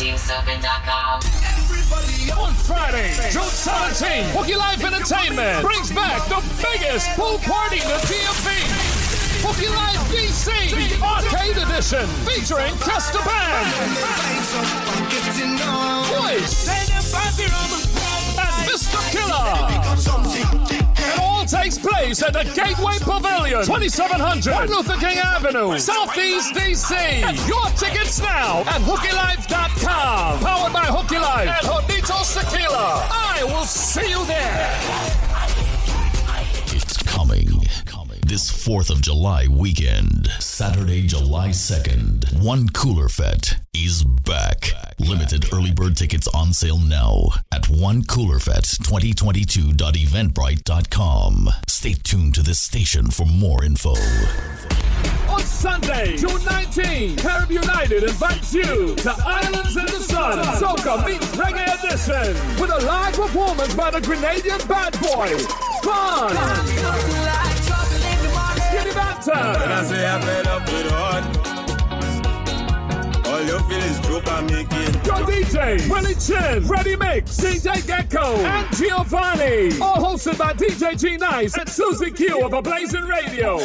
TeamSoca.com. On Friday, June 17th, Hooky Life Entertainment brings back the biggest pool party the DMV. Hooky Life DC the Arcade Edition featuring Kes the Band, Voice, and Mr. Killer. Takes place at the Gateway Pavilion, 2700 Martin Luther King Avenue, Southeast DC. Your tickets now at HookyLife.com. Powered by Hooky Life and Joditos Tequila. I will see you there. This 4th of July weekend, Saturday, July 2nd, One Cooler Fete is back. Limited early bird tickets on sale now at onecoolerfete2022.eventbrite.com. Stay tuned to this station for more info. On Sunday, June 19, Carib United invites you to Islands in the Sun, Soca meets Reggae Edition, with a live performance by the Grenadian Bad Boy. Fun! Banter. When I say I fed up with one. All you feel is drop and make. Your DJ, Willie Chin, Ready Mix, DJ Gecko, and Giovanni. All hosted by DJ G Nice and Susie Q of a Blazing Radio.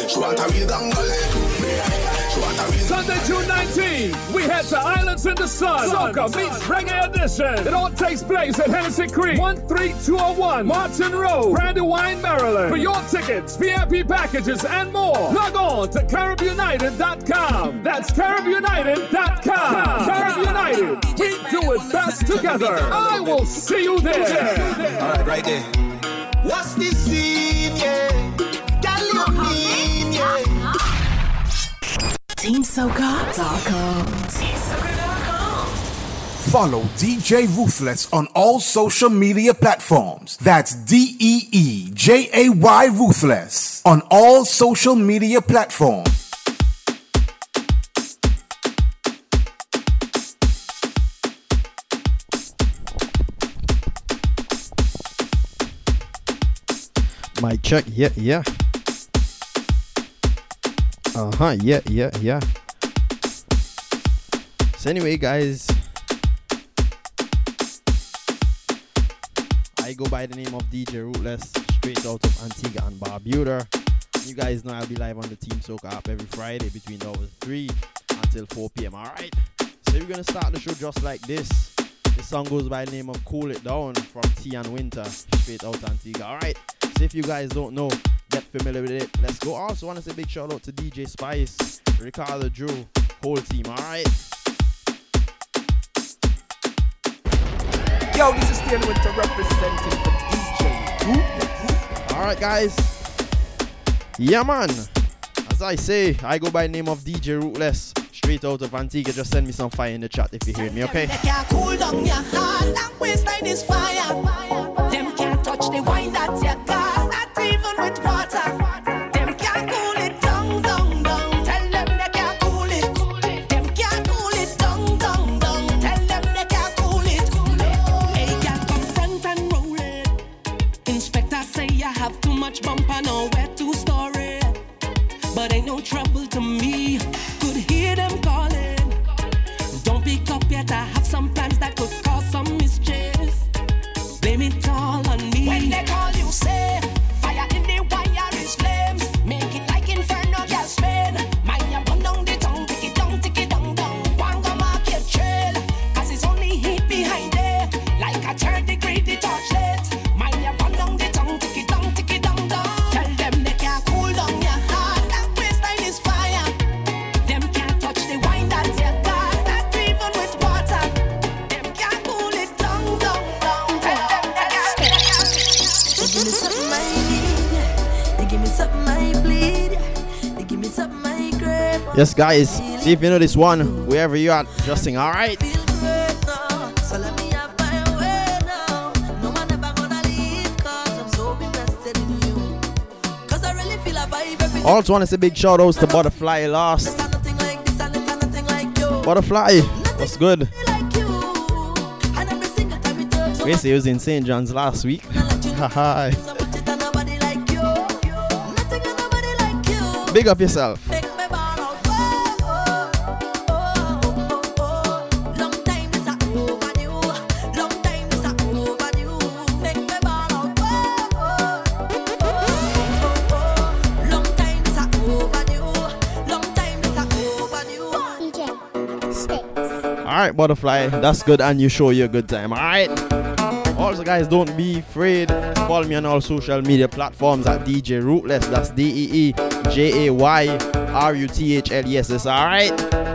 Sunday, June 19th, we head to Islands in the Sun. Soca meets Reggae Edition. It all takes place at Hennessy Creek, 13201 Martin Road, Brandywine, Maryland. For your tickets, VIP packages, and more, log on to CaribUnited.com. That's CaribUnited.com. Carib United, we do it best together. I will see you there. All right, right there. What's this scene, yeah? Galloping, yeah. TeamSoca.com. Follow DJ Ruthless on all social media platforms. That's D E E J A Y Ruthless on all social media platforms. Mic check. Yeah, yeah. Uh huh. Yeah, yeah, yeah. So anyway, guys, I go by the name of DJ Ruthless, straight out of Antigua and Barbuda. You guys know I'll be live on the Team Soca app every Friday between hours 3 until 4 p.m. Alright? So we're gonna start the show just like this. The song goes by the name of Cool It Down from Tian Winter, straight out Antigua. Alright? So if you guys don't know, get familiar with it. Let's go. Also wanna say big shout out to DJ Spice, Ricardo Drew, whole team, alright? Yo, this is Tian Winter representing for DJ Ruthless. Alright, guys. Yeah, man. As I say, I go by the name of DJ Ruthless. Straight out of Antigua. Just send me some fire in the chat if you hear me, okay? Touch the wine that you got, not even with water. Them can't cool it down, down, down. Tell them they can't cool it. Them can't cool it down, down, down. Tell them they can't cool it. Hey, girl, come front and roll it. Inspector say you have too much bumper, nowhere to store it. But ain't no trouble to me. Could hear them calling. Don't pick up yet. I have some plans that could Yes, guys. See if you know this one. Wherever you are, just sing, alright? Also, want to say big shout outs to Butterfly Lost. Butterfly, what's good? We say he was in St. John's last week. Haha. Big up yourself. Alright, butterfly, that's good, and you show you a good time. Alright. Also, guys, don't be afraid. Follow me on all social media platforms at DJ Ruthless. That's D E E J A Y R U T H L E S S. Alright.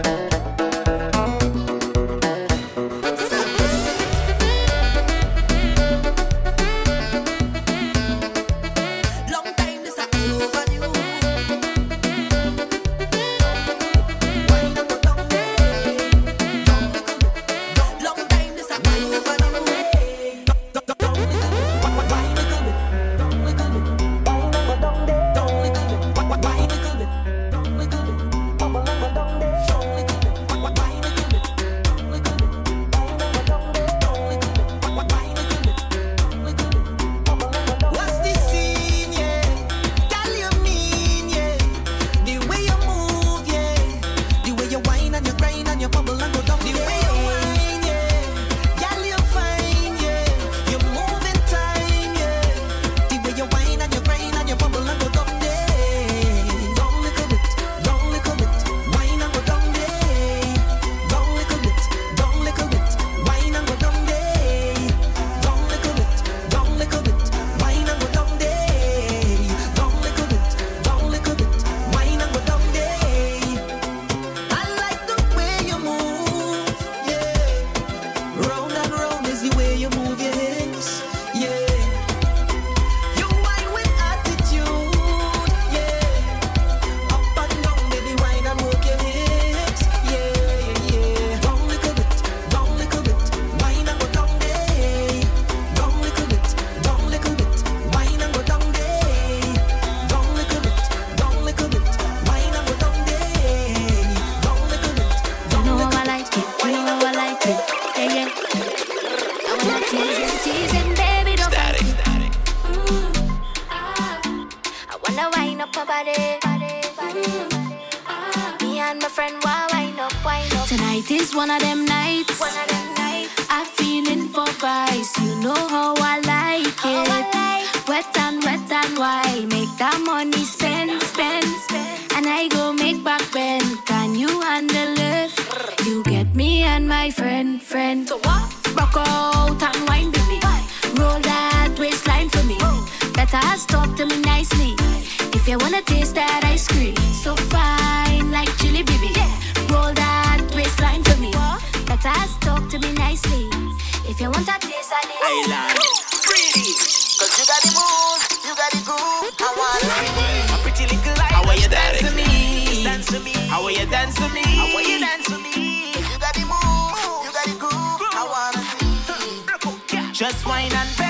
Just wine and bend.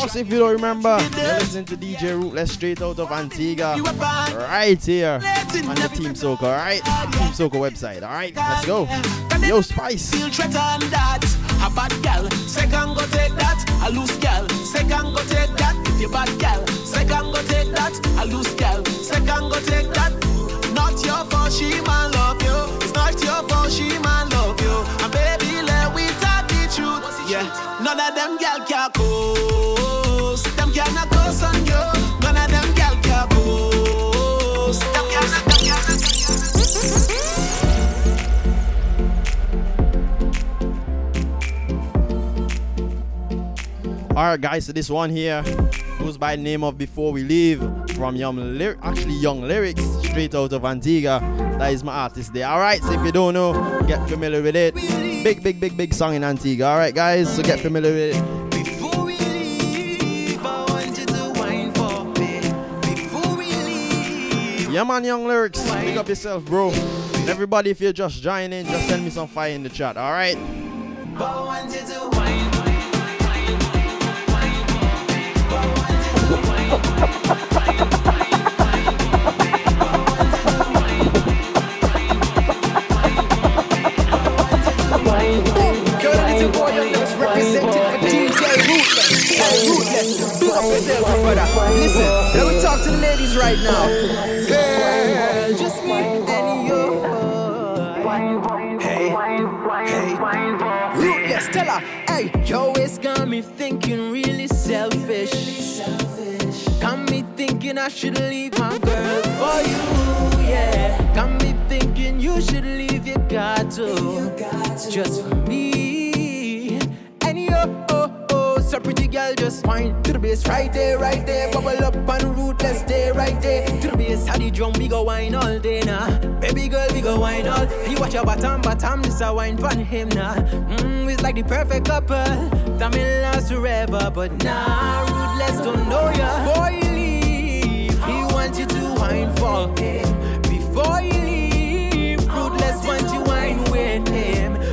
Also, if you don't remember, listening to DJ Ruthless straight out of Antigua. Right here on the Team Soca, alright? Team Soca website, alright? Let's go. Yo, Spice. A bad second go take that. A loose second go take that. If you bad second go take that. A loose second go take that. Not your fault, she man love you. It's not your fault, she man love you. And baby, Yeah, none of them gal can coast. Them cannot coast on you. None of them gal can coast. Them cannot, them cannot. Alright, guys, so this one here goes by the name of Before We Leave from Young Lyric, actually Young Lyrics, straight out of Antigua. That is my artist there. Alright, so if you don't know, get familiar with it. Big, big, big, big song in Antigua. Alright, guys, so get familiar with it. Before we leave, I want you to wine for me. Before we leave, Yeah, man, Young Lyrics, pick up yourself, bro. Everybody, if you're just joining, just send me some fire in the chat. Alright. Hey, yo, it's got me thinking really thinking I should leave my girl for you, yeah. Got me thinking you should leave your God too, just for me. And yo, oh, oh, so pretty girl, just whine to the bass right there, right there. Bubble up on the and Ruthless, stay right there. To the bass, how the drum, we go wine all day now. Baby girl, we go wine all. You watch your bottom, bottom, this a wine for him now. Mm, it's like the perfect couple. That may last forever, but nah, Ruthless don't know ya. Before you leave, he for him. Before you leave, oh, Ruthless wants you wine with him.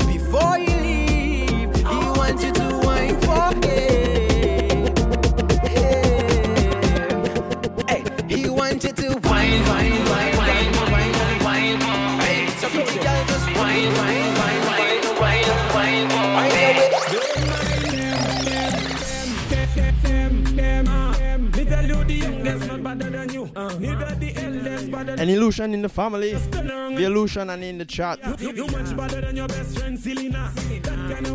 An illusion in the family, the illusion and in the chat. You much better than your best friend Selena.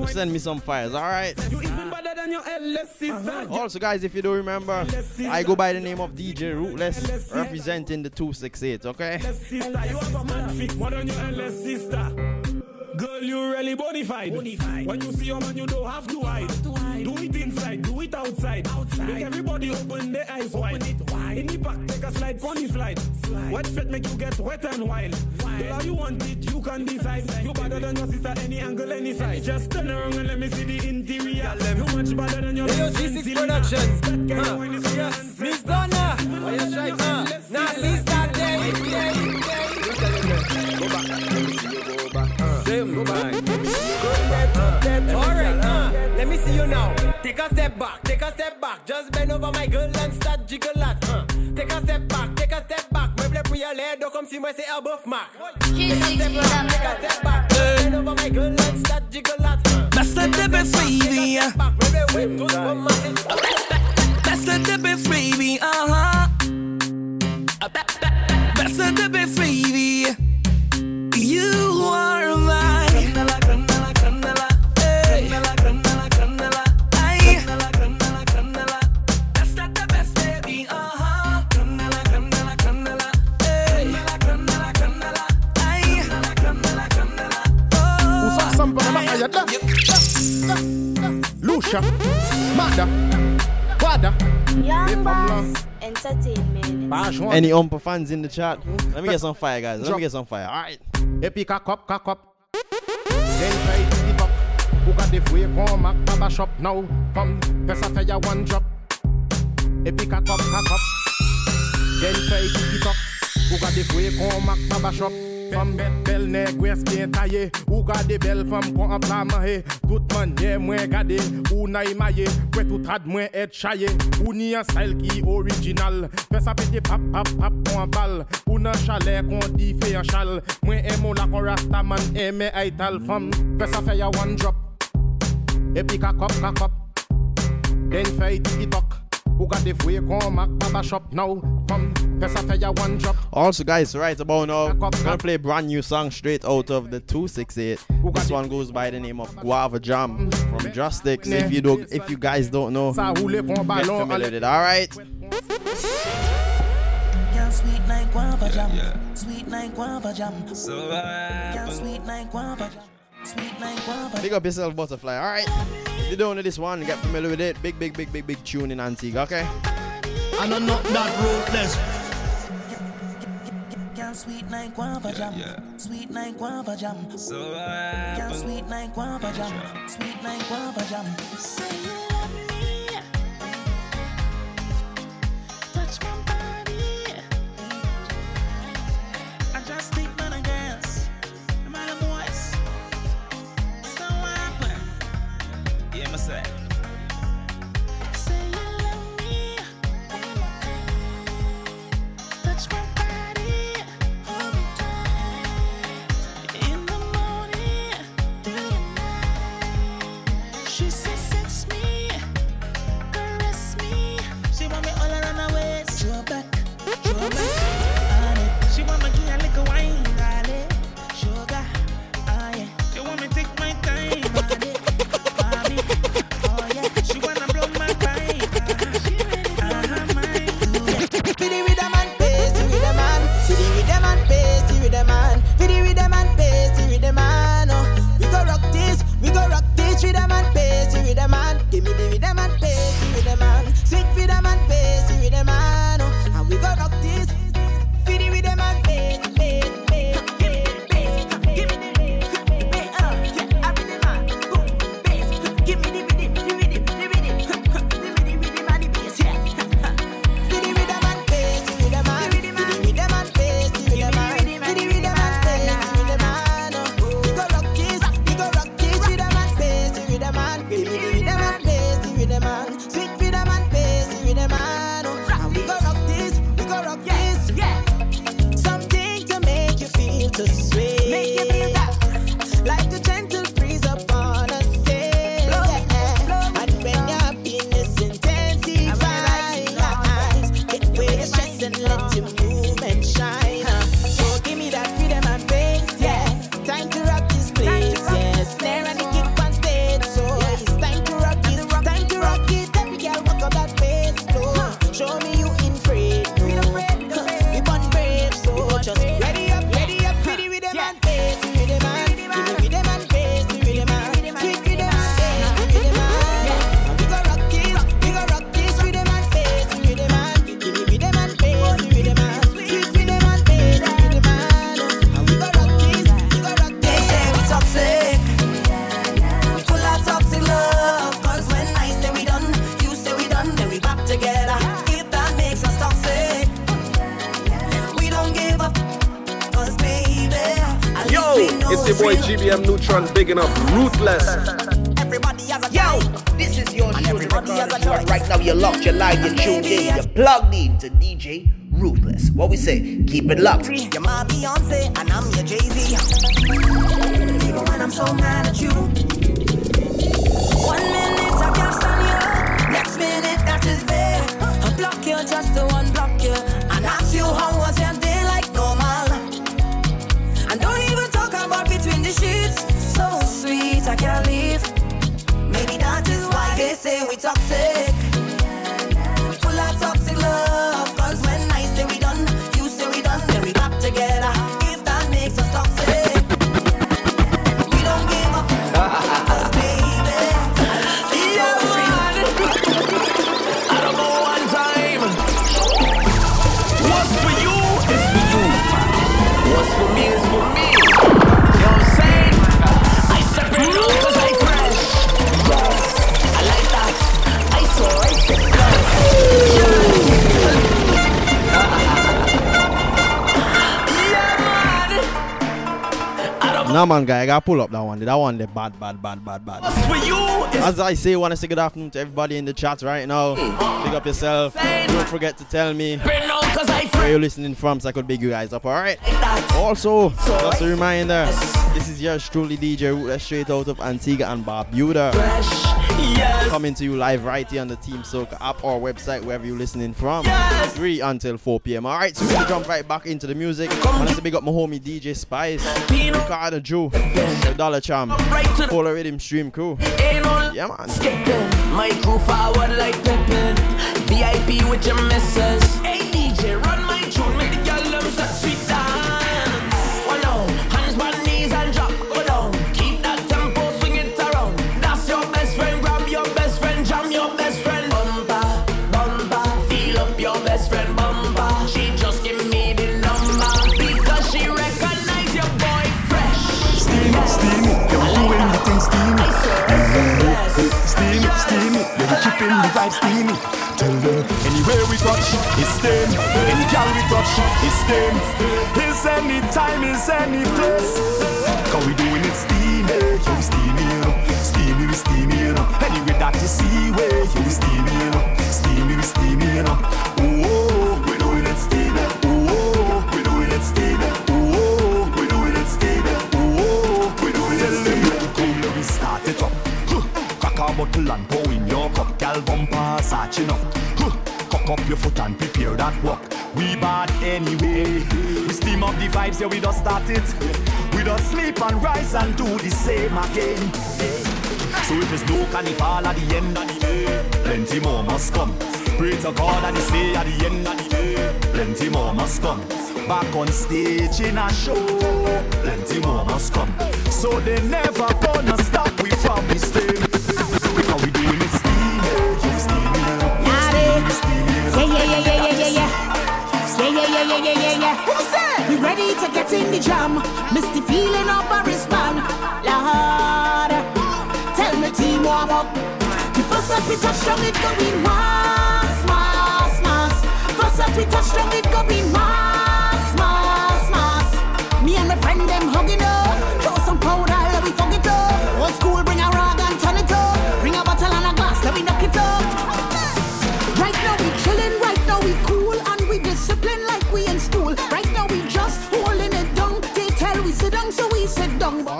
Send me some fires, alright? You even better than your eldest sister. Uh-huh. Also, guys, if you don't remember, I go by the name of DJ Ruthless, representing the 268, okay? Girl, you really bonafide. When you see your man, you don't have to hide. Do it inside, do it outside. Make everybody open their eyes wide. wide. In the back, take a slide, pony slide. Wet fit make you get wet and wild. Girl, how you want it, you can decide. You better than your sister, any angle, any side. Just turn around and let me see the interior. You much better than your Hey, yo, G6 Productions. Huh. of wine is Yes, Miss Donna. Why you shy? Huh? Now, please start back. Same. Go back. All right. Uh, let me see you now. Take a step back. Take a step back. Just bend over my girl and start jiggle that. Uh, take a step back. Take a step back. Me play pour your leg. Don't come see me say above mark. Take a step back. Take a step back. Just bend over my girl and start jiggle that. Uh, That's the difference, baby. step back. Me play wait to come and say. That's the difference, baby. Uh huh. That's the difference, baby. Mada, Wada, Young Boss Entertainment. Any Umpa fans in the chat? Let me get some fire, guys. Let me get some fire. Alright. Epi cock up, cock up. Then try to keep up. Who got the free come back baba shop now? Come, press a fire one drop. Epi cock up, cock up. Then try to keep up. Who got the free come back baba shop? Femme belle, belle nègre, est bien taillée Ou gade belle femme qu'on en plat mahé Tout manière moins gade. Ou na imaye Ouais tout rad moins être chaillé Ou ni un style qui original? Fais ça péter pap pap pap qu'on balle Ou nan chalet qu'on dit fait un chal? Moi aime la qu'on rasta man aime aital femme Fais ça fait ya one drop. Et puis kakop kakop Then fait tiktok Ou gade fouye qu'on mak baba shop now Femme Fais ça fait one drop Also, guys, right about now, I'm gonna play a brand new song straight out of the 268. This one goes by the name of Guava Jam from mm. Justice. If you don't, if you guys don't know, Ça roule qu'on get familiar with it. All right. Sweet like guava jam. Sweet like guava jam. So sweet like guava jam. Sweet like guava Big up yourself, Butterfly. All right you down need this one, get familiar with it. Big, big, big, big, big tune in Antigua, okay? And I'm not that ruthless. Sweet like guava jam, sweet like guava jam. So sweet like guava jam, sweet like guava jam. say, keep it locked. Nah, man, guy, I gotta pull up that one. That one, the bad, bad, bad, bad, bad. As I say, wanna say good afternoon to everybody in the chat right now. Pick up yourself. Don't forget to tell me where you're listening from so I could big you guys up, alright? Also, just a reminder, this is yours truly DJ Ruthless straight out of Antigua and Barbuda. Yes. Coming to you live right here on the Team Soca app or website, wherever you're listening from. Yes. 3 until 4 p.m. Alright, so we're gonna jump right back into the music. I want to big up my homie DJ Spice, Ricardo Joe, the Dollar Charm, Polar Rhythm Stream Crew. Yeah, man. Skipping, my crew forward like Pippin. VIP with your missus. Hey, DJ, run my tune, make the vibe steamy. Tell them anywhere we touch is stain. Any we touch is stain. Is any time, is any place. Cause we doing it steamy, yo we steamy, you know. Steamy, we steamy, you know. Anyway that you see oh, we steamy, you know. Steamy, we steamy, you know. Oh, we doing it steamy. Oh, we doing it steamy. Oh, we doing it steamy. Oh, we doing it steamy. We start it up. Crack a bottle and pour in gal bumper, satching up. Cock up your foot and prepare that walk. We bad anyway. We steam up the vibes, yeah, we just start it. We just sleep and rise and do the same again. So if there's no carnival at the end of the day, plenty more must come. Pray to God and he say at the end of the day, plenty more must come. Back on stage in a show, plenty more must come. So they never gonna stop we from the stage. Yeah, yeah, yeah, yeah, yeah. Who said? We ready to get in the jam. Misty feeling of a wristband. Lord, tell me team warm up. The first that we touch down it going mass, mass, mass. First that we touch down it going mass, mass, mass. Me and my friend them hugging up.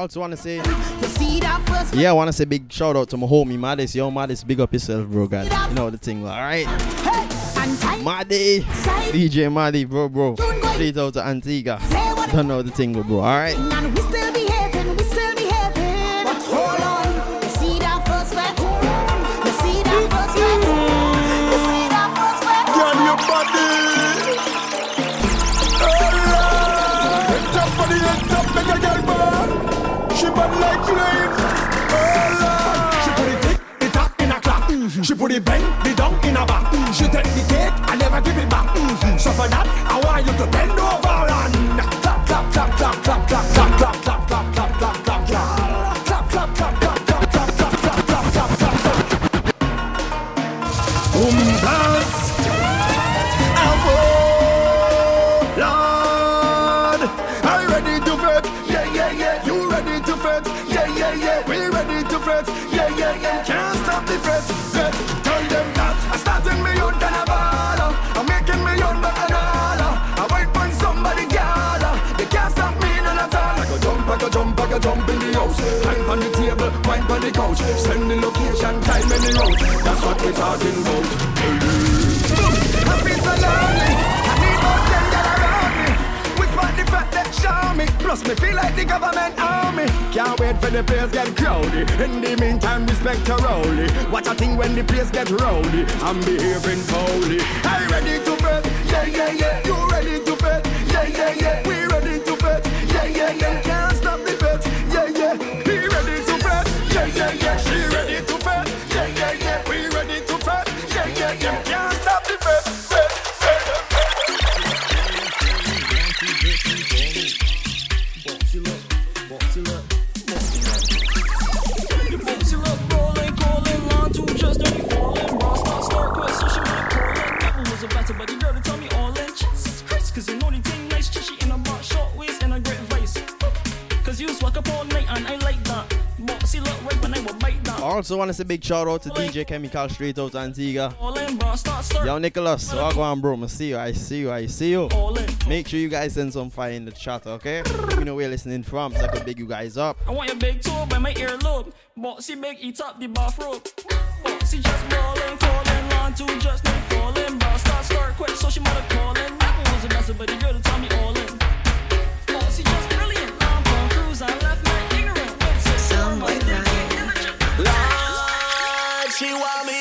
Also want to say, You see that first? yeah, I want to say big shout out to my homie Madis. Yo, Madis, big up yourself, bro, guys. You know the thing, all right? Maddy, DJ Maddy, bro, bro. Straight out to Antigua. Don't know the thing, bro, all right? Put it bend, the down in a back. She take the cake, I never give it back. So for that, I want you to bend over and clap, clap, clap, clap, clap, clap, clap, clap, clap, clap, clap, clap, clap, clap. Clap, clap, clap, clap, clap, clap, clap, clap, clap, clap, clap, clap. Oh, ready to yeah, yeah. Couch. Send the location, time and the road. That's what we're talking about. Feel so lonely. I need more them that around me. Part the fact that show me. Plus me feel like the government army. Can't wait for the place get crowded. In the meantime, respect to rowley. Watch a thing when the place get rowdy. I'm behaving foully. Are you ready to bet? Yeah, yeah, yeah. You ready to bet? Yeah, yeah, yeah. We ready to bet? Yeah, yeah, yeah. Also want to say big shout out to DJ Chemical straight out Antigua. Yo, Nicholas, walk on, bro. I see you, I see you, I see you. Make sure you guys send some fire in the chat, okay? You know where you're listening from, so I can big you guys up. I want your big toe by my earlobe. Boxy big eat up the bathrobe. Boxy just balling, falling, on to just not falling. Bra start start quick, so she mother calling. That was a mess, but the girl to tell me all in. Boxy just brilliant. I'm on cruise, I she want me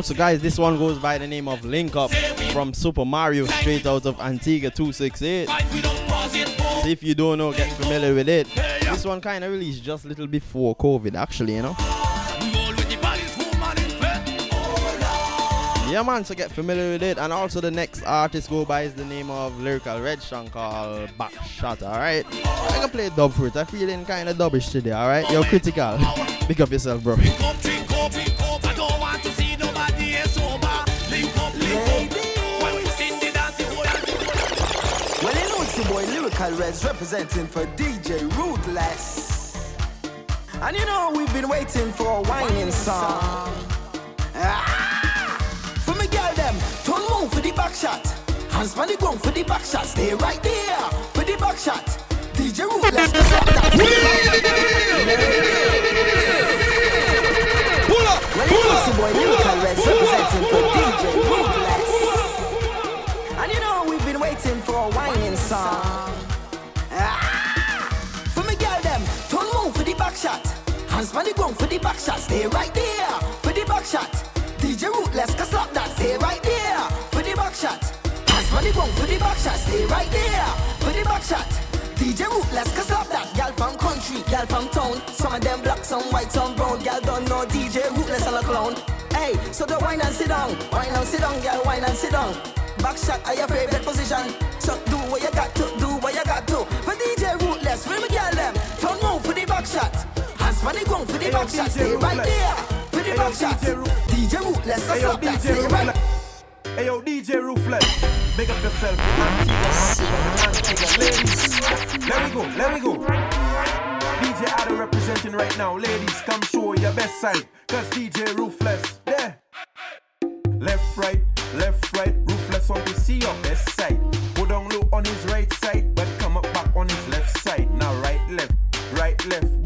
Also, guys, this one goes by the name of Link Up from Super Mario, straight out of Antigua 268. So if you don't know, get familiar with it. This one kind of released just a little before COVID, actually, you know. Yeah, man, so get familiar with it. And also, the next artist go by is the name of Lyrical Red Song called Backshot, alright? I can play dub for it. I'm feeling kind of dubbish today, alright? You're critical. Pick up yourself, bro. Boy Lyrical Reds representing for DJ Ruthless. And you know we've been waiting for a whining song. Ah! For me girl them, turn move for the back shot. Hands on the ground for the back shot. Stay right there for the back shot. DJ Ruthless, let's stop that. Pull up, well, you know it's your boy Lyrical Reds representing for DJ Ruthless. And Hands on the ground for the back shot. Stay right there for the back shot. DJ Ruthless, cause stop that. Stay right there for the back shot. Hands on the ground for the back shot. Stay right there for the back shot. DJ Ruthless, cause stop that. Gal from country, gal from town. Some of them black, some white, some brown. Gal don't know DJ Ruthless and a clown. Hey, so don't whine and sit down. Whine and sit down, gal, whine and sit down. Back shot are your favorite position. So do what you got to, do what you got to. For DJ when we get them, turn move for the back shot. Hands on the ground for the back shot. DJ Stay right there for the back shot. DJ Ru- DJ Ruthless, yo, stop that. DJ Stay right. Hey yo, DJ Ruthless, big up yourself, ladies. Let me go, let me go. DJ Adam representing right now, ladies, come show your best side, cause DJ Ruthless, there. Left, right, left, right, Ruthless on the see your best side. Go down low on his right side, but come up back on his left side. Now right, left, right, left.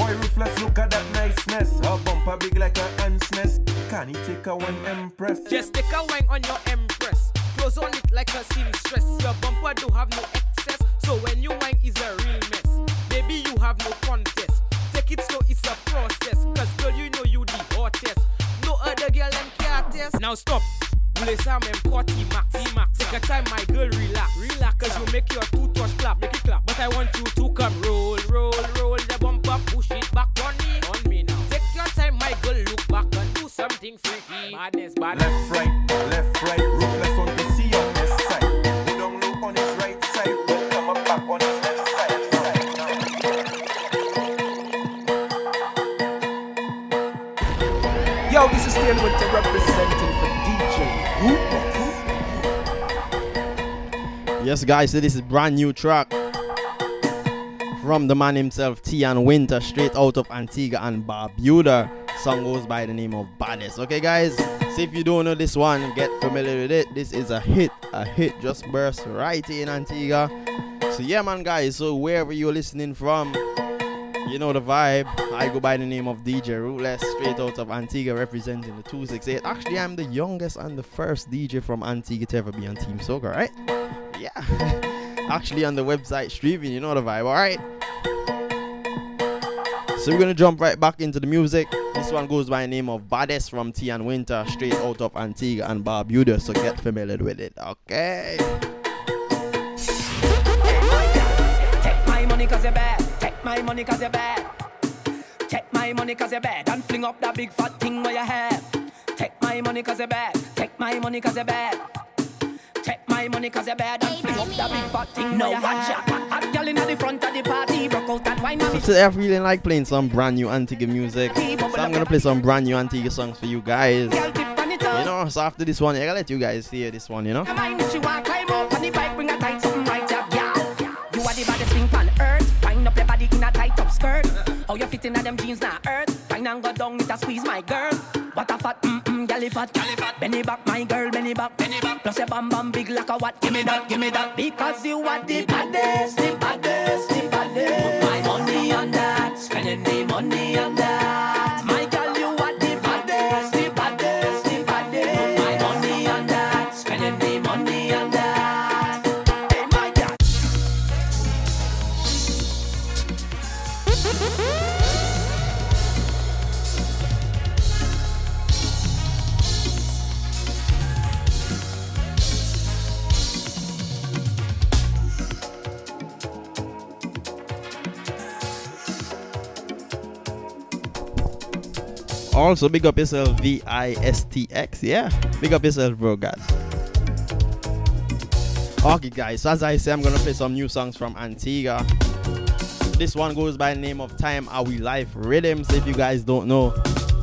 Niceness. Her bumper big like a ant's nest. Can he take a one empress? Just take a wine on your empress. Close on it like a seamstress. Your bumper do have no excess. So when you wine is a real mess. Baby, you have no contest. Take it slow, it's a process. Cause girl, you know you the hottest. No other girl them can't test. Now stop. Voulez ça même quoi T-Max T-Max Take a time my girl relax Relax Cause you make your two touch clap Make it clap But I want you to come roll roll roll the bumper Push it back on me On me now my girl look back and do something freaky Badness badness Left, right, left, right, Ruthless on the see on this side. Go down low on his right side, but come up back on his left side. Yo, this is Tian Winter representing for DJ Ruthless. Yes, guys, so this is brand new track from the man himself, Tian Winter, straight out of Antigua and Barbuda. Song goes by the name of Baddest. Okay, guys, see if you don't know this one, get familiar with it. This is a hit, a hit just burst right in Antigua. So yeah, man, guys. So wherever you're listening from, you know the vibe. I go by the name of DJ Ruthless, straight out of Antigua, representing the 268. Actually, I'm the youngest and the first DJ from Antigua to ever be on Team Soca, right? Yeah. Actually, on the website streaming, you know the vibe, alright? So we're gonna jump right back into the music. This one goes by the name of Baddest from Tian Winter, straight out of Antigua and Barbuda. So get familiar with it, okay? Take my money cause you're bad. Take my money cause you're bad. Take my money cause you're bad. And fling up that big fat thing where you have. Take my money cause you're bad. Take my money cause you're bad. Take my money cause you're bad and fling up the big fat thing. No, watch out. Hot girl in the front of the party. Broke out that wine So today I'm feeling like playing some brand new Antigua music. So I'm gonna play some brand new Antigua songs for you guys. You know, so after this one, I gotta let you guys hear this one, you know? Mind if she want climb up on the bike, bring a tight something right up, yeah. You are the baddest thing earth. Wind up body in a tight up skirt. How you fit in them jeans now earth. Wine and go down, it a squeeze my girl. What a fat, mm mm, galley fat, galley fat. Benny back, my girl, benny back, benny back. Plus your bam bam big like a what? Give me that, give me that. Because you are the baddest, the baddest, the baddest. Put my money on that, spending the money on that. My girl, you are the baddest, the baddest, the baddest. Put my money on that, spending the money on that. Hey, my. Also, big up yourself, V I S T X. Yeah, big up yourself, bro, guys. Okay, guys, so as I say, I'm gonna play some new songs from Antigua. This one goes by the name of Time Are We Life Rhythms. If you guys don't know,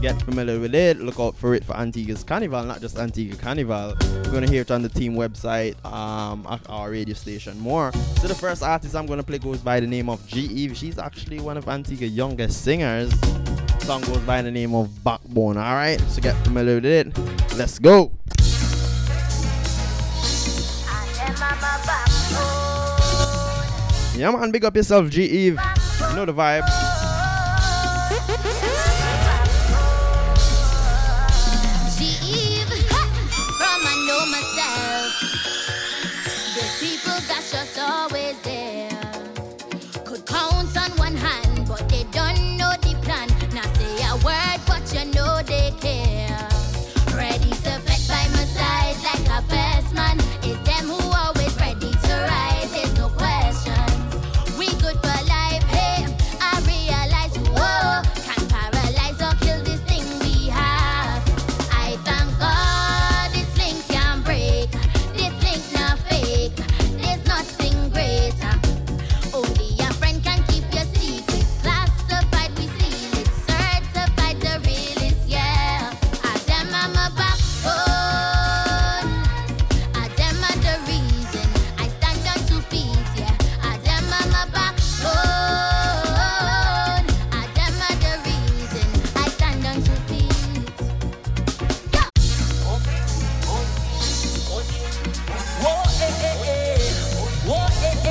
get familiar with it. Look out for it for Antigua's Carnival, not just Antigua Carnival. You're gonna hear it on the team website, um, at our radio station more. So the first artist I'm gonna play goes by the name of G Eve. She's actually one of Antigua's youngest singers. Song goes by the name of Backbone. All right, so get familiar with it. Let's go. Yeah, man, big up yourself, G Eve. You know the vibe.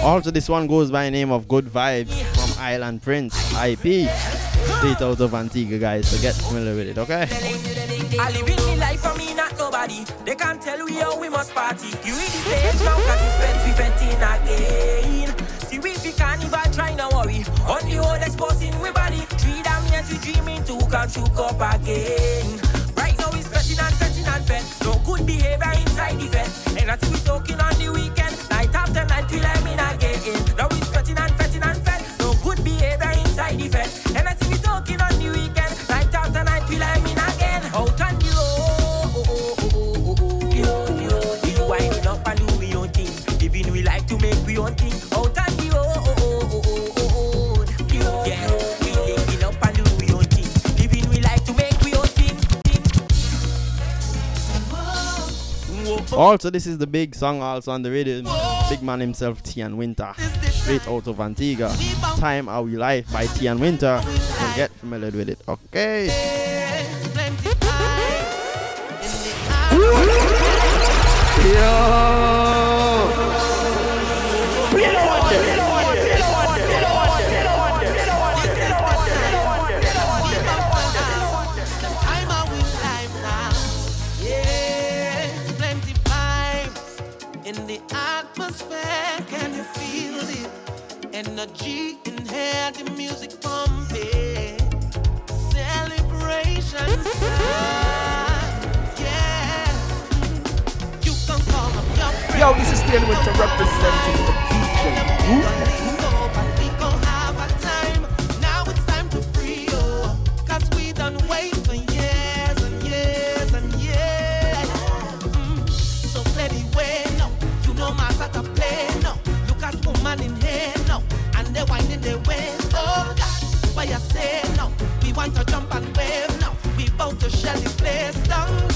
Also, this one goes by the name of Good Vibes from Island Prince, IP. Straight out of Antigua, guys. So get familiar with it, okay? I live in me life for me, not nobody. They can't tell we how we must party. You read the page now, cause it's spent we venting again. See we fi carnival, try no worry. On the whole exposing we body. Three damn years we dreaming to can shook up again. Right now it's fetting and and fet. No good behavior inside the fence. And that's we talking on the weekend. Night after night till I'm in again. Now it's fetting and fetting and fet. No good behavior inside the fence. And that's we talking on Also, this is the big song also on the rhythm. Big man himself, Tian Winter. Straight out of Antigua. Time Are We Life by Tian Winter. So get familiar with it, okay? Time Energy the music. Celebration. Yo, this is Tian Winter representing the DJ Ruthless. they wave. Oh God, why you say no? We want to jump and wave now. We bout to shut this place down.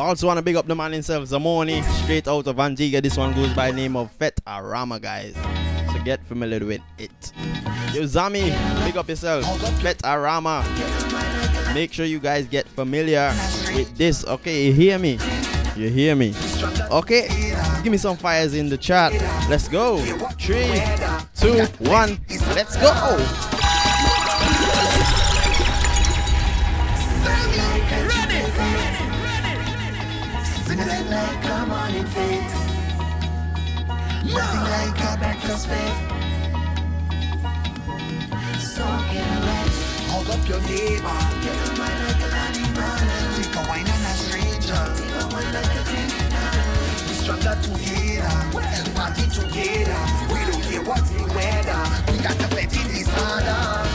Also want to big up the man himself, Zamoni, straight out of Antigua. This one goes by name of Fet Arama, guys. So get familiar with it. Yo, Zami, big up yourself. Fet Arama. Make sure you guys get familiar with this. Okay, you hear me? You hear me? Okay, give me some fires in the chat. Let's go. Three, two, one. Let's go. Nothing like a breakfast fate. Soaking wet. Hug up your neighbor. Get a mind like an animal. Take a wine on a stranger. Take a wine like a criminal. We stronger together. Party together. We don't care what's the weather. We got the bet in this harder.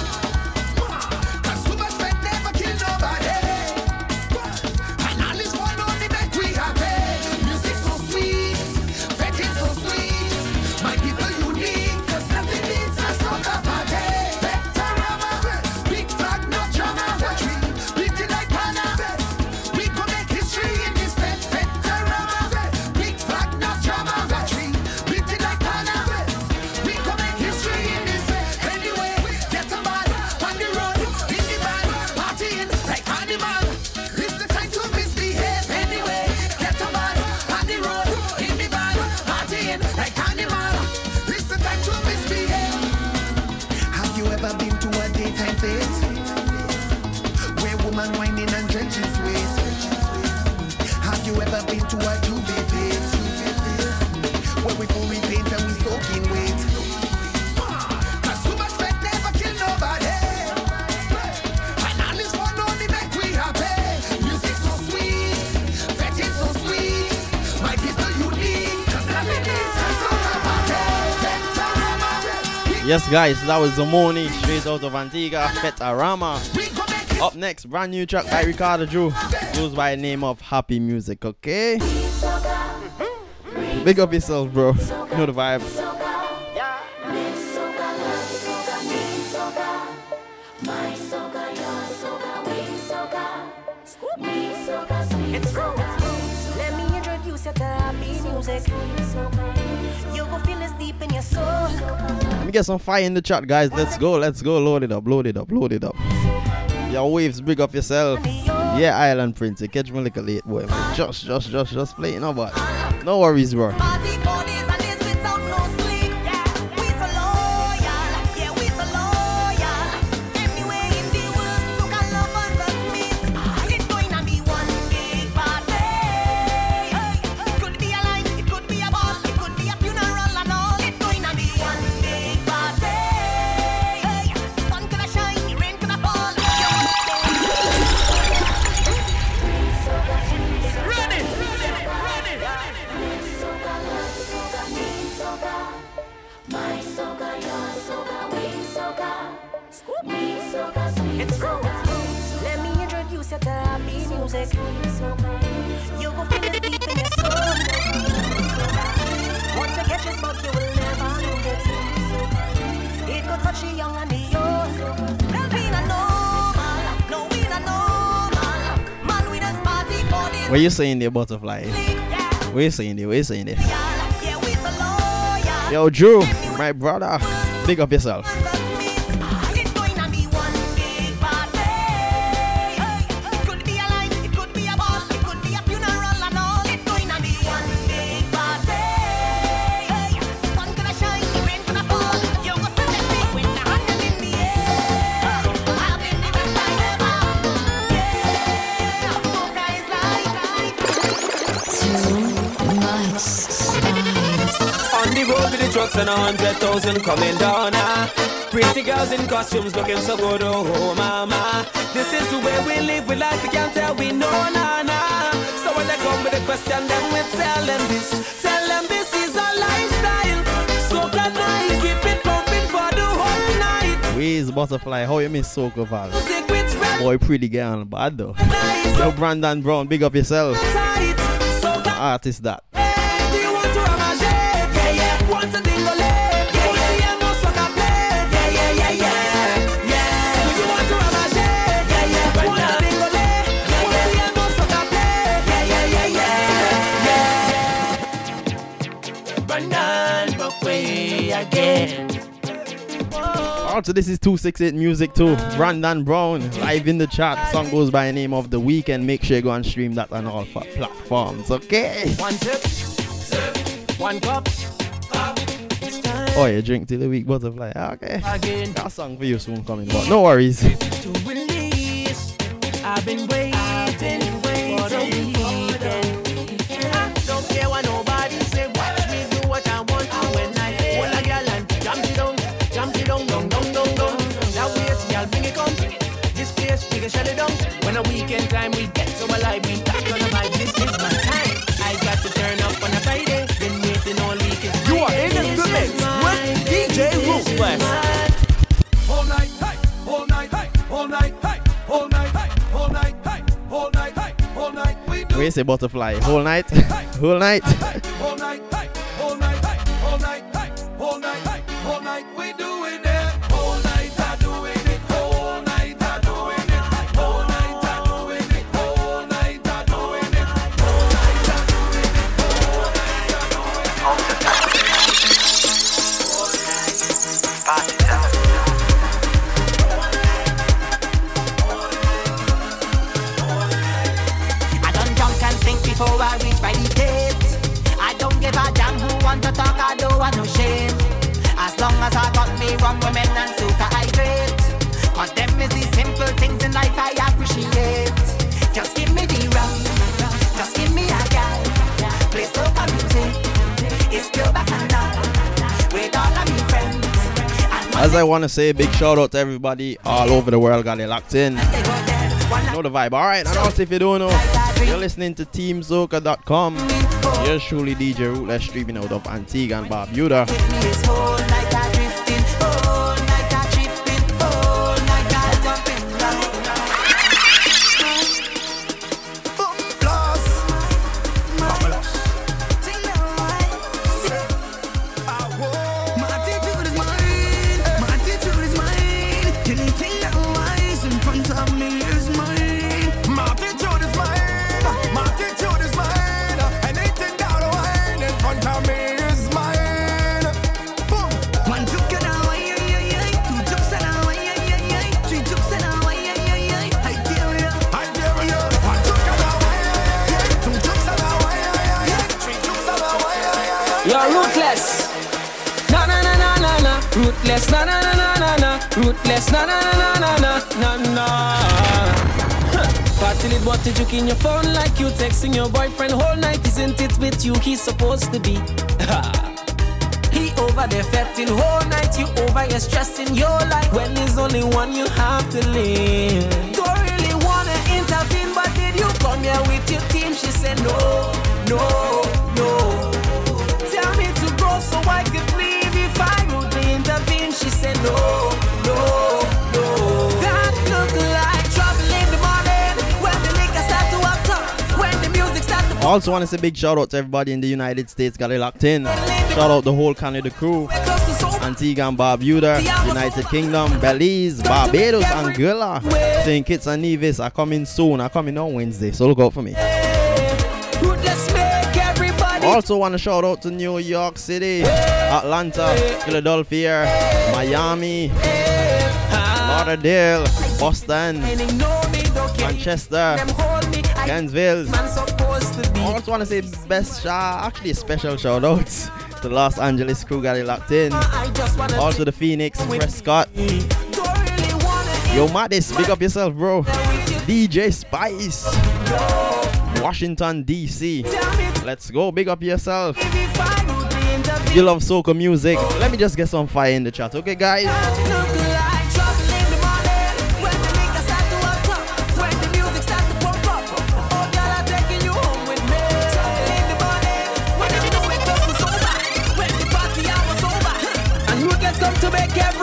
Yes, guys, that was Zamoni, straight out of Antigua, Fet Arama. Up next, brand new track by Ricardo Drew. Goes by the name of Happy Music, okay? Big up yourself, bro. You know the vibe. Let me get some fire in the chat, guys. Let's go, let's go. Load it up, load it up, load it up. Your waves, big up yourself. Yeah, Island Prince. Catch me like a late boy, man. Just, just, just, just play, you know, but no worries, bro. What you saying there, butterfly? What you saying there? What you saying there? Yeah, we so loyal. Yo, Drew, my brother, big up yourself. And a hundred thousand coming down. Ah. Pretty girls in costumes looking so good, oh mama. This is the way we live, we like we can't tell we know, nah, nah. So when they come with a question, then we tell them this. Tell them this is our lifestyle. So can I keep it pumping for the whole night? Where's butterfly? How you miss Soca Val? Boy, pretty girl, bad though. Yo, Brandon Brown, big up yourself. Artist that. Also, this is 268 Music too. Brandon Brown, live in the chat. Song goes by the name of The Weekend. Make sure you go and stream that on all platforms, okay? One sip, one cup. Oh, you drink till the week butterfly. Okay. Again. A song for you soon coming, but no worries. I've been waiting, you the butterfly? Whole night? Whole night? I want to say, a big shout out to everybody all over the world got it locked in. Know the vibe. Alright, and also if you don't know, you're listening to TeamSoca.com. Here's truly DJ Ruthless streaming out of Antigua and Barbuda. Ruthless. Na na na na na na. Ruthless. Na na na na na na na na. Party lit, what did you in your phone like you texting your boyfriend whole night? Isn't it with you he's supposed to be? He over there fetting whole night, you over here stressing your life when there's only one you have to live. Don't really wanna intervene, but did you come here with your team? She said no, no, no. Tell me to go so I could leave She said no, no, no. I also want to say big shout out to everybody in the United States got it locked in. Shout out the whole Canada crew. Antigua and Barbuda, United Kingdom, Belize, Barbados, Anguilla, St. Kitts and Nevis are coming soon. Are coming on Wednesday, so look out for me. Ruthless make everybody Also want to shout out to New York City, Atlanta, Philadelphia, Miami, Lauderdale, Boston, Manchester, Gainesville. I also want to say best shout, actually a special shout out to Los Angeles crew got it locked in. Also the Phoenix, Prescott. Yo, Mattis, big up yourself, bro. DJ Spice, Washington, D.C. Let's go, big up yourself. You love soca music. Let me just get some fire in the chat, okay, guys? And to make everybody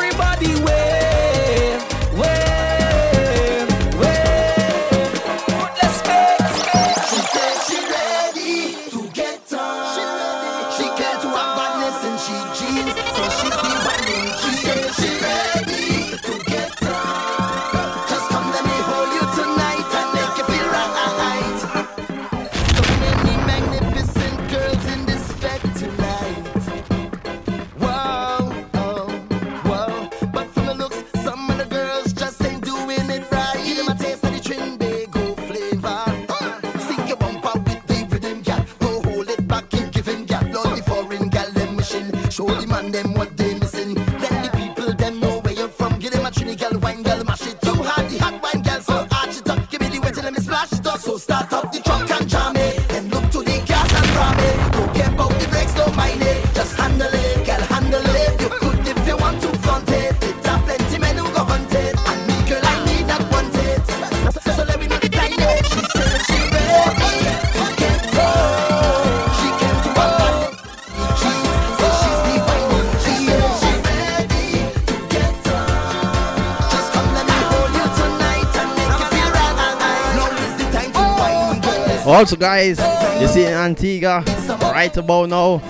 Also, guys, you see Antigua right about now.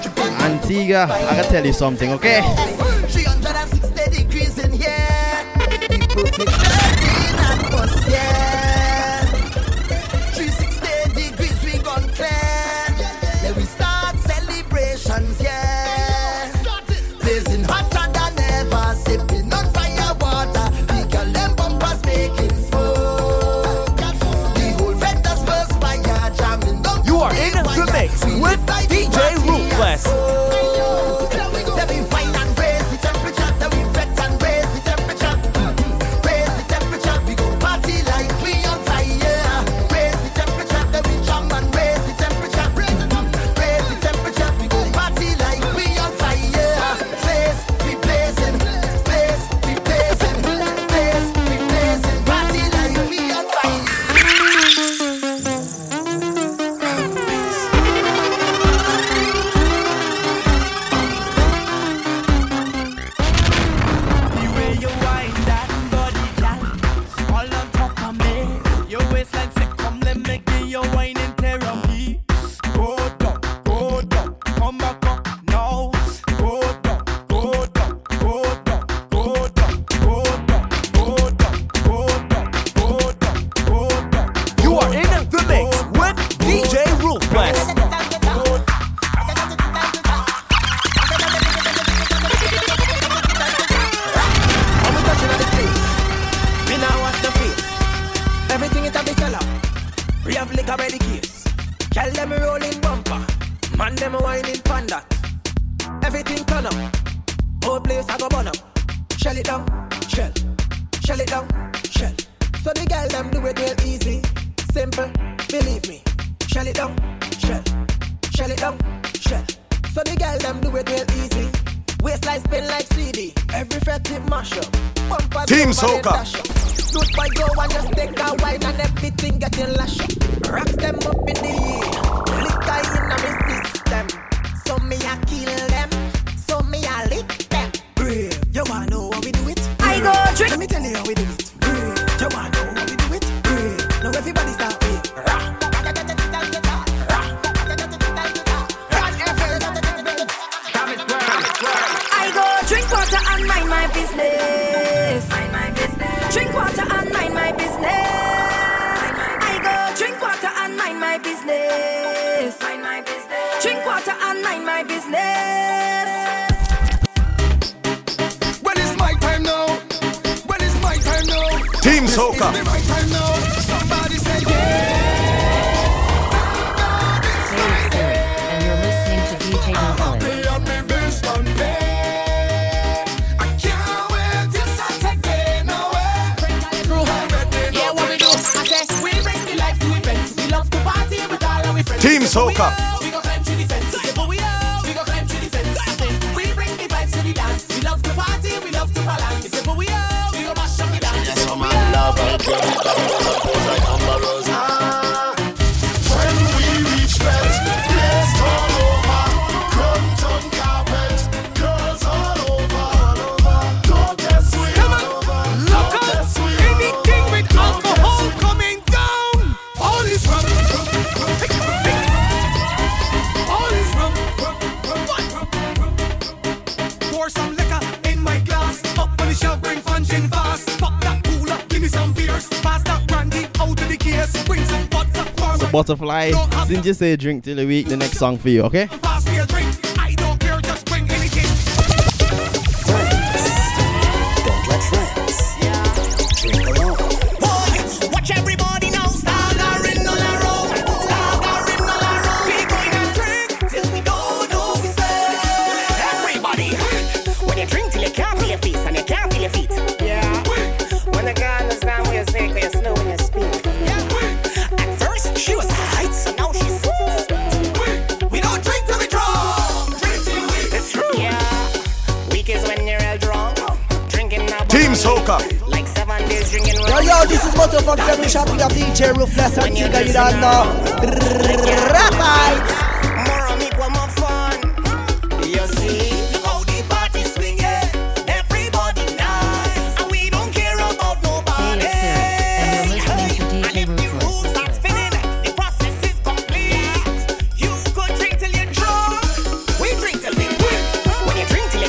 Antigua, I gotta tell you something, okay? King Soca. Butterfly. Sinja say drink till the week, the next song for you, okay?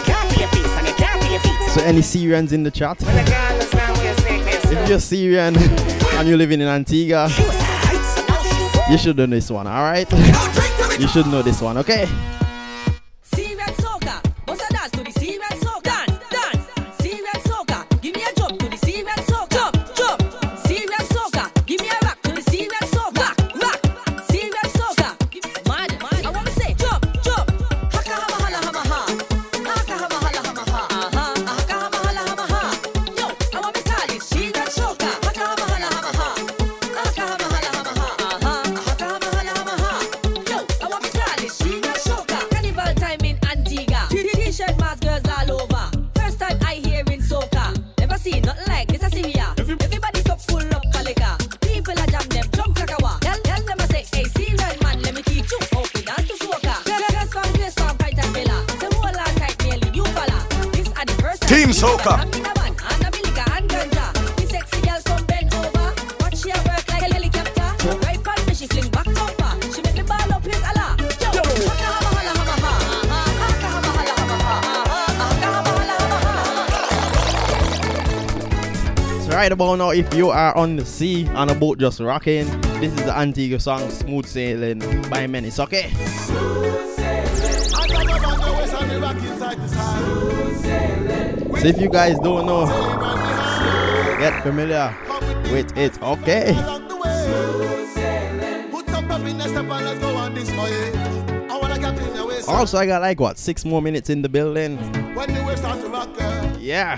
Can't feel your face and you can't feel your feet. So any Syrians in the chat? When the girl understand what you're saying, If you're Syrian and you're living in Antigua, you should know this one, alright? You should know this one, okay? Right about now, if you are on the sea on a boat just rocking, this is the Antigua song "Smooth Sailing" by Menace. Okay. So if you guys don't know, get familiar with it. Okay. Put some pep in the step and let's go on this voyage. I wanna get in your waist. Also, I got like what six more minutes in the building. When the waves start to rock, girl. Yeah.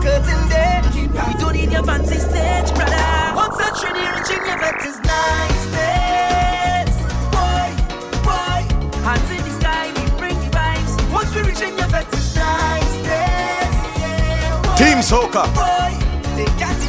curtain there? We don't need your fancy stage, brother. Once that Trinity reaching your vet is niceness. Boy, boy, hands in the sky, we bring the vibes. Once we reaching your vet is niceness. Yeah, boy, Team Soca. Boy, they got the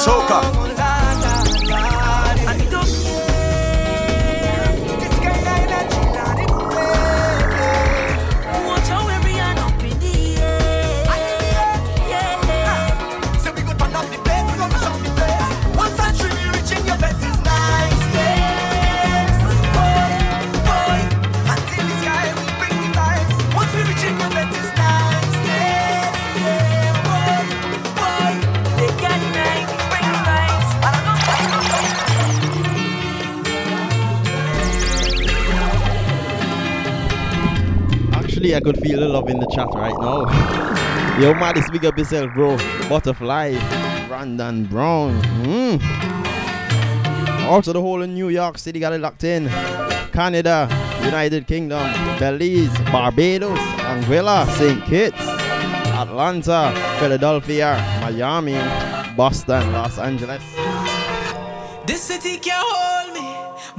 it's I could feel the love in the chat right now. Yo, Maddie, speak up yourself, bro. Butterfly, Brandon Brown. Mm. Also, the whole of New York City got it locked in. Canada, United Kingdom, Belize, Barbados, Anguilla, St. Kitts, Atlanta, Philadelphia, Miami, Boston, Los Angeles. This city can't hold.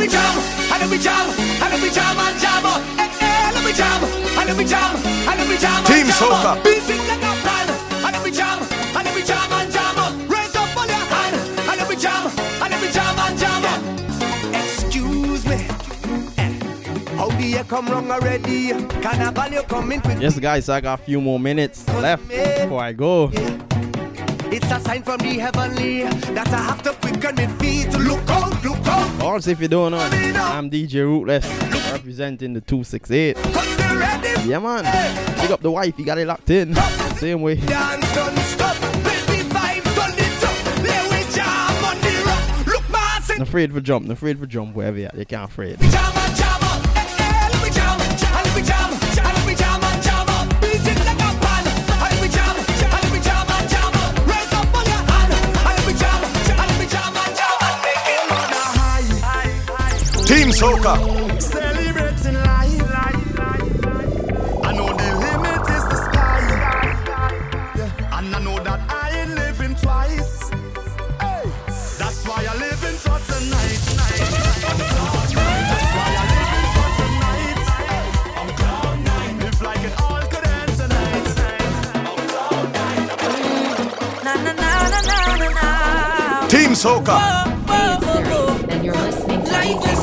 Me jam, and let me jam, and let me jam and jam. Eh, eh, let me jam, and let me jam, and let me jam and Team jam. Soca. Beat it like a plan, and let me jam, and let me jam and jam. Raise up all your hand, and let me jam, and let me jam and jam. Excuse me. Eh, How do you come wrong already? Carnival, you coming quick. Yes, guys, I got a few more minutes left before I go. It's a sign from the heavenly that I have to quicken my feet to look out, look Also, if you don't know, I'm DJ Ruthless, representing the 268. Yeah, man. Pick up the wife, you got it locked in. Same way. Not afraid for jump, not afraid for jump wherever you are. You can't afraid. Team Soca. Celebrating life. I know the limit is the sky. Yeah. And I know that I ain't living twice. Hey. That's why I live in for tonight. That's why I live in for tonight. I'm cloud nine. Live like it all could end tonight. Na na na na na na na. Team Soca. And you're listening to Life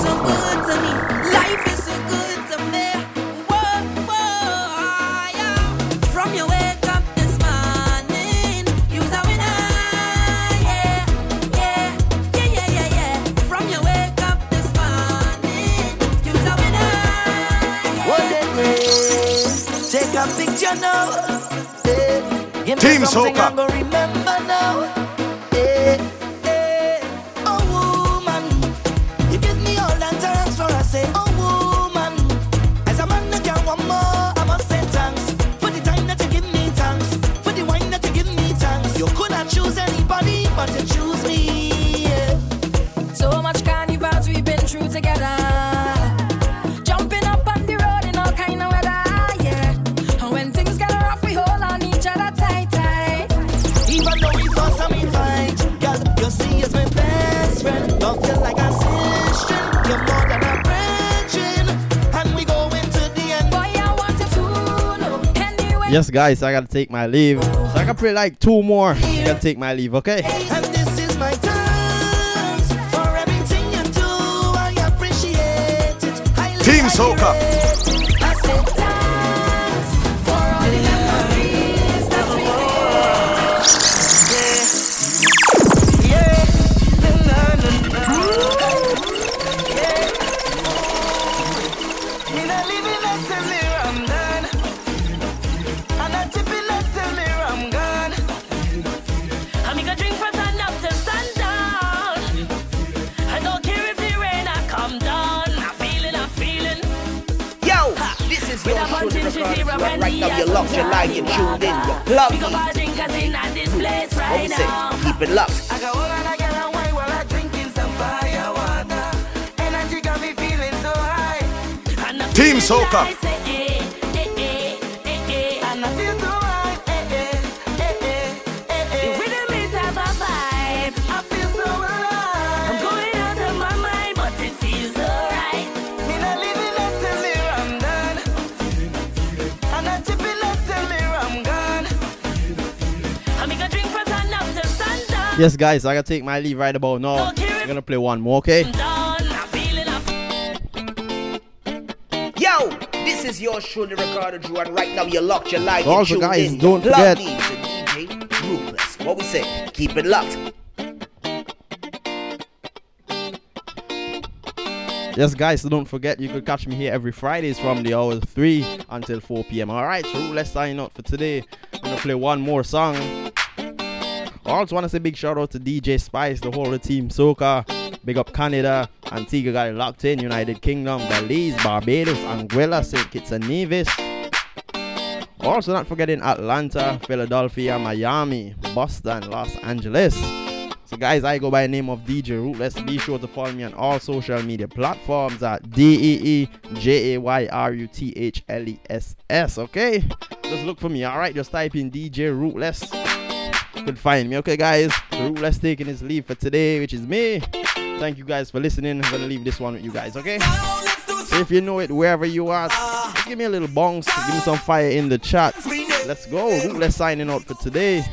a picture now. Eh, Give me Team Soca. Yes, guys, I gotta take my leave. So I can play like two more. I gotta take my leave, okay? And this this is With your a punch show, in the she record. zero Right, and right now, you're locked, you're live, you're tuned in, you're plugged Pick up our in. drinkers in at this hmm. place What we right say? now. Keep it locked. I got all and I get a wine while I drinking some fire water. Energy got me feeling so high. And I Team feel Soca. Yes, guys, I gotta take my leave right about now. I'm gonna play one more, okay? I'm feeling, I'm Yo, this is your show, the recorder Drew, and right now you're locked, you're live, you're Also, tuned guys, in. don't You're forget- plugged in to DJ Ruthless. What we say? Keep it locked. Yes, guys, so don't forget you could catch me here every Fridays from the hour 3 until 4 p.m. Alright, so let's sign out for today. I'm gonna play one more song. Also, want to say big shout out to DJ Spice, the whole of Team Soca. Big up Canada, Antigua got locked in, United Kingdom, Belize, Barbados, Anguilla, St. Kitts and Nevis. Also, not forgetting Atlanta, Philadelphia, Miami, Boston, Los Angeles. So, guys, I go by the name of DJ Ruthless. Be sure to follow me on all social media platforms at D E E J A Y R U T H L E S S. Okay, just look for me. All right, just type in DJ Ruthless. Can find me. Okay, guys. Ruthless taking his leave for today, which is me. Thank you guys for listening. I'm gonna leave this one with you guys. Okay. So if you know it wherever you are, give me a little bounce. Give me some fire in the chat. Let's go. Ruthless signing out for today.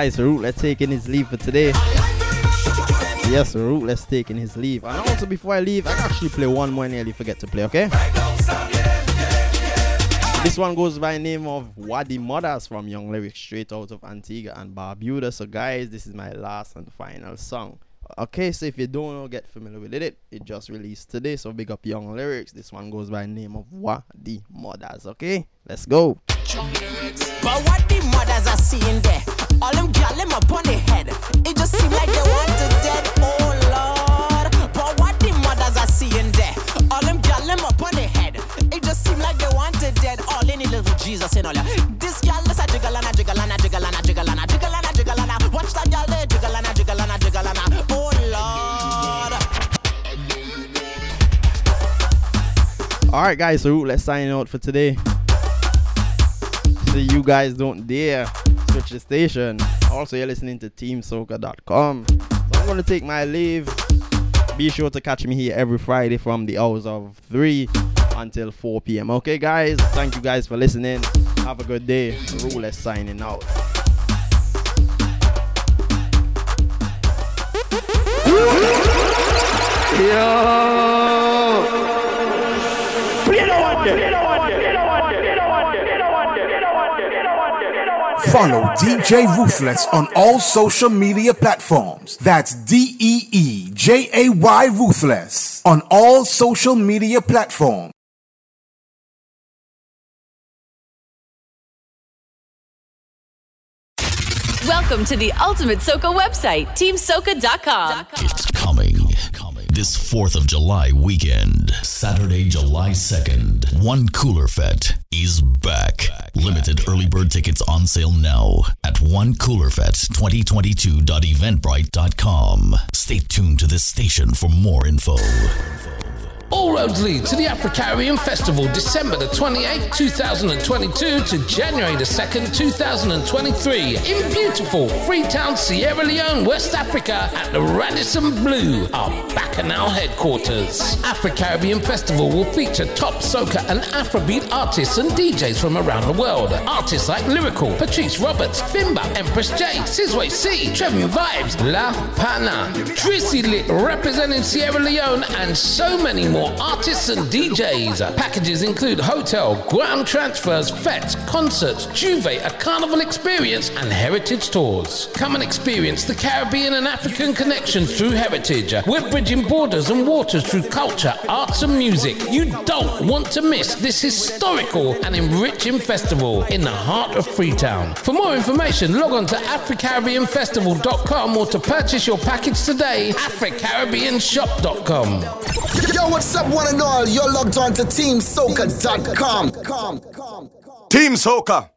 Guys, Ruthless taking his leave for today. Yes, Ruthless taking his leave. And also, before I leave, I can actually play one more nearly forget to play, okay? This one goes by the name of Wadi Mothers from Young Lyrics, straight out of Antigua and Barbuda. So, guys, this is my last and final song. Okay, so if you don't get familiar with it. It just released today, so big up Young Lyrics. This one goes by the name of Wadi Mothers. Okay, let's go. But what the mothers are seeing there, all them gal them up on the head. It just seem like they want to dead. Oh Lord. But what the mothers are seeing there, all them gal them up on the head. It just seem like they want to dead. All in the little Jesus and all that. This gal is a jiggle and a jiggle and a jiggle and a jiggle and a jiggle and a jiggle and a. Watch that gal there, jiggle and a jiggle and a jiggle and a. Oh Lord. All right, guys, so let's sign out for today. So you guys don't dare switch the station. Also, you're listening to TeamSoca.com. So I'm gonna take my leave. Be sure to catch me here every Friday from the hours of 3 until 4 p.m. Okay, guys. Thank you guys for listening. Have a good day. Rule signing out. Follow DJ Ruthless on all social media platforms. That's D E E J A Y Ruthless on all social media platforms. Welcome to the Ultimate Soca website, teamsoca.com. It's coming. This 4th of July weekend, Saturday, July 2nd, One Cooler Fete is back. Limited early bird tickets on sale now at onecoolerfete2022.eventbrite.com. Stay tuned to this station for more info. All roads lead to the Afro Caribbean Festival, December the 28th, 2022 to January the 2nd, 2023, in beautiful Freetown, Sierra Leone, West Africa, at the Radisson Blu, our Bacchanal headquarters. Afro Caribbean Festival will feature top soca and Afrobeat artists and DJs from around the world. Artists like Lyrikal, Patrice Roberts, Fimba, Empress J, Sizway C, Trevin Vibes, La Pana, Trissy Lit representing Sierra Leone, and so many more artists and DJs. Packages include hotel, ground transfers, fetes, concerts, Juve, a carnival experience, and heritage tours. Come and experience the Caribbean and African connection through heritage. Uh, We're bridging borders and waters through culture, arts, and music. You don't want to miss this historical and enriching festival in the heart of Freetown. For more information, log on to AfriCaribbeanFestival.com or to purchase your package today, AfriCaribbeanShop.com. Yo, what's up? up, one and all? You're logged on to TeamSoca.com. Team Soca.